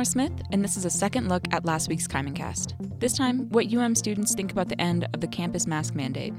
Seymour Smith, and this is a second look at last week's Cast. This time, what UM students think about the end of the campus mask mandate.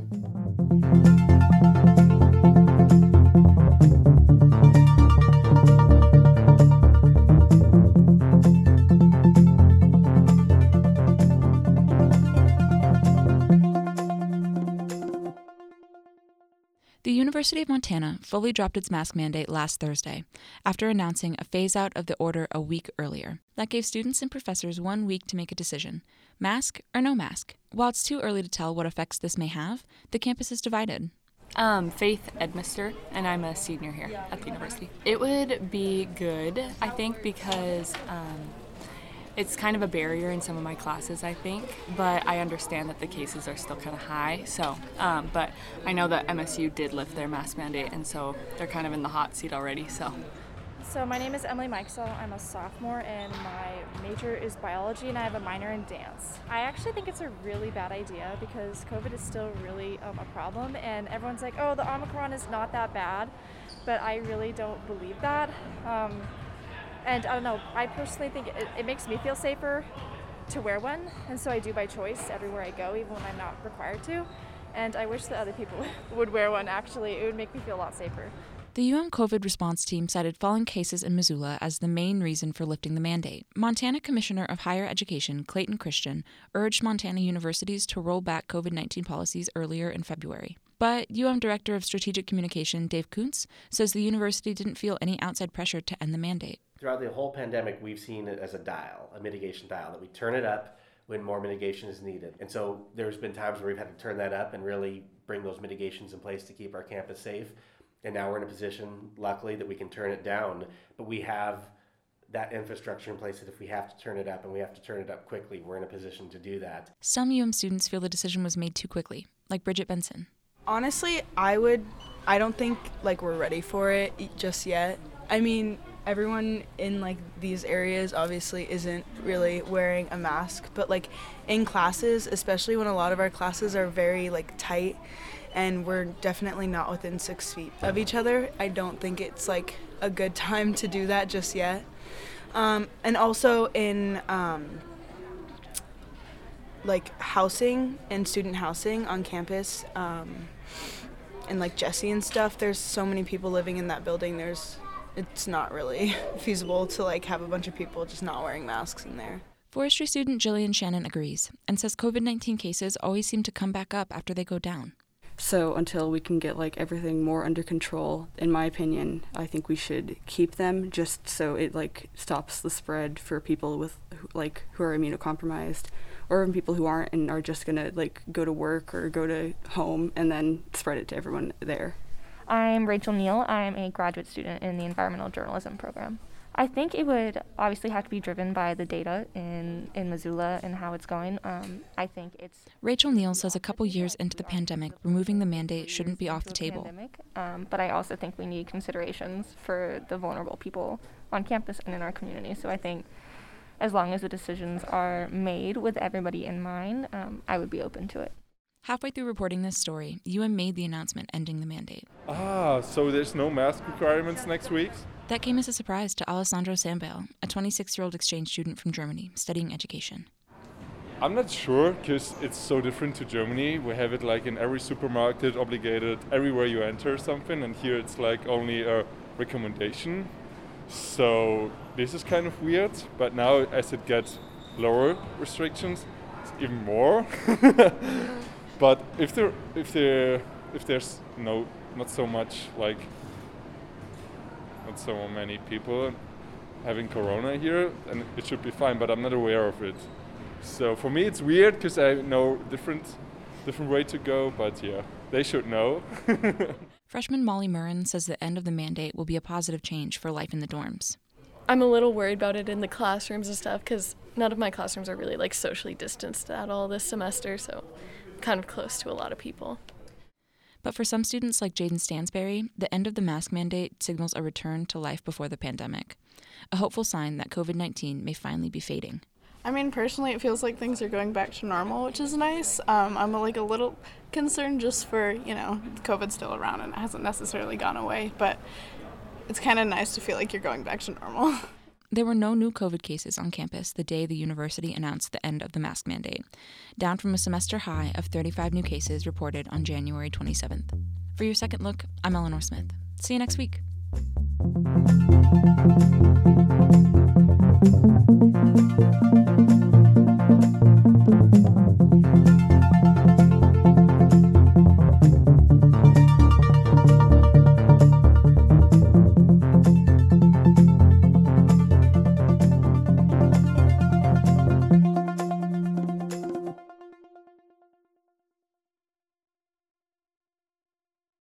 University of Montana fully dropped its mask mandate last Thursday after announcing a phase out of the order a week earlier. That gave students and professors one week to make a decision mask or no mask. While it's too early to tell what effects this may have, the campus is divided. Um, Faith Edmister, and I'm a senior here at the university. It would be good, I think, because um, it's kind of a barrier in some of my classes, I think, but I understand that the cases are still kind of high. So, um, but I know that MSU did lift their mask mandate, and so they're kind of in the hot seat already. So. So my name is Emily Mikesell. I'm a sophomore and my major is biology and I have a minor in dance. I actually think it's a really bad idea because COVID is still really um, a problem and everyone's like, oh, the Omicron is not that bad, but I really don't believe that. Um, and I don't know, I personally think it, it makes me feel safer to wear one, and so I do by choice everywhere I go, even when I'm not required to. And I wish that other people would wear one actually, it would make me feel a lot safer. The UM COVID response team cited falling cases in Missoula as the main reason for lifting the mandate. Montana Commissioner of Higher Education Clayton Christian urged Montana universities to roll back COVID 19 policies earlier in February. But UM Director of Strategic Communication Dave Kuntz says the university didn't feel any outside pressure to end the mandate throughout the whole pandemic, we've seen it as a dial, a mitigation dial, that we turn it up when more mitigation is needed. And so there's been times where we've had to turn that up and really bring those mitigations in place to keep our campus safe. And now we're in a position, luckily, that we can turn it down. But we have that infrastructure in place that if we have to turn it up and we have to turn it up quickly, we're in a position to do that. Some UM students feel the decision was made too quickly, like Bridget Benson. Honestly, I would, I don't think like we're ready for it just yet. I mean, everyone in like these areas obviously isn't really wearing a mask but like in classes especially when a lot of our classes are very like tight and we're definitely not within six feet of each other i don't think it's like a good time to do that just yet um, and also in um, like housing and student housing on campus um, and like Jesse and stuff there's so many people living in that building there's it's not really feasible to like have a bunch of people just not wearing masks in there. Forestry student Jillian Shannon agrees and says COVID 19 cases always seem to come back up after they go down. So until we can get like everything more under control, in my opinion, I think we should keep them just so it like stops the spread for people with like who are immunocompromised or even people who aren't and are just going to like go to work or go to home and then spread it to everyone there. I'm Rachel Neal. I'm a graduate student in the environmental journalism program. I think it would obviously have to be driven by the data in, in Missoula and how it's going. Um, I think it's. Rachel Neal says a couple years into the pandemic, removing the mandate shouldn't be off the table. Pandemic, um, but I also think we need considerations for the vulnerable people on campus and in our community. So I think as long as the decisions are made with everybody in mind, um, I would be open to it. Halfway through reporting this story, UM made the announcement ending the mandate. Ah, so there's no mask requirements next week? That came as a surprise to Alessandro Sambale, a 26 year old exchange student from Germany studying education. I'm not sure because it's so different to Germany. We have it like in every supermarket, obligated everywhere you enter something, and here it's like only a recommendation. So this is kind of weird, but now as it gets lower restrictions, it's even more. But if there if there if there's no not so much like not so many people having corona here, and it should be fine. But I'm not aware of it. So for me, it's weird because I know different different way to go. But yeah, they should know. Freshman Molly Murren says the end of the mandate will be a positive change for life in the dorms. I'm a little worried about it in the classrooms and stuff because none of my classrooms are really like socially distanced at all this semester. So kind of close to a lot of people. But for some students like Jaden Stansberry, the end of the mask mandate signals a return to life before the pandemic, a hopeful sign that COVID 19 may finally be fading. I mean, personally, it feels like things are going back to normal, which is nice. Um, I'm like a little concerned just for, you know, COVID's still around and it hasn't necessarily gone away, but it's kind of nice to feel like you're going back to normal. There were no new COVID cases on campus the day the university announced the end of the mask mandate, down from a semester high of 35 new cases reported on January 27th. For your second look, I'm Elinor Smith. See you next week.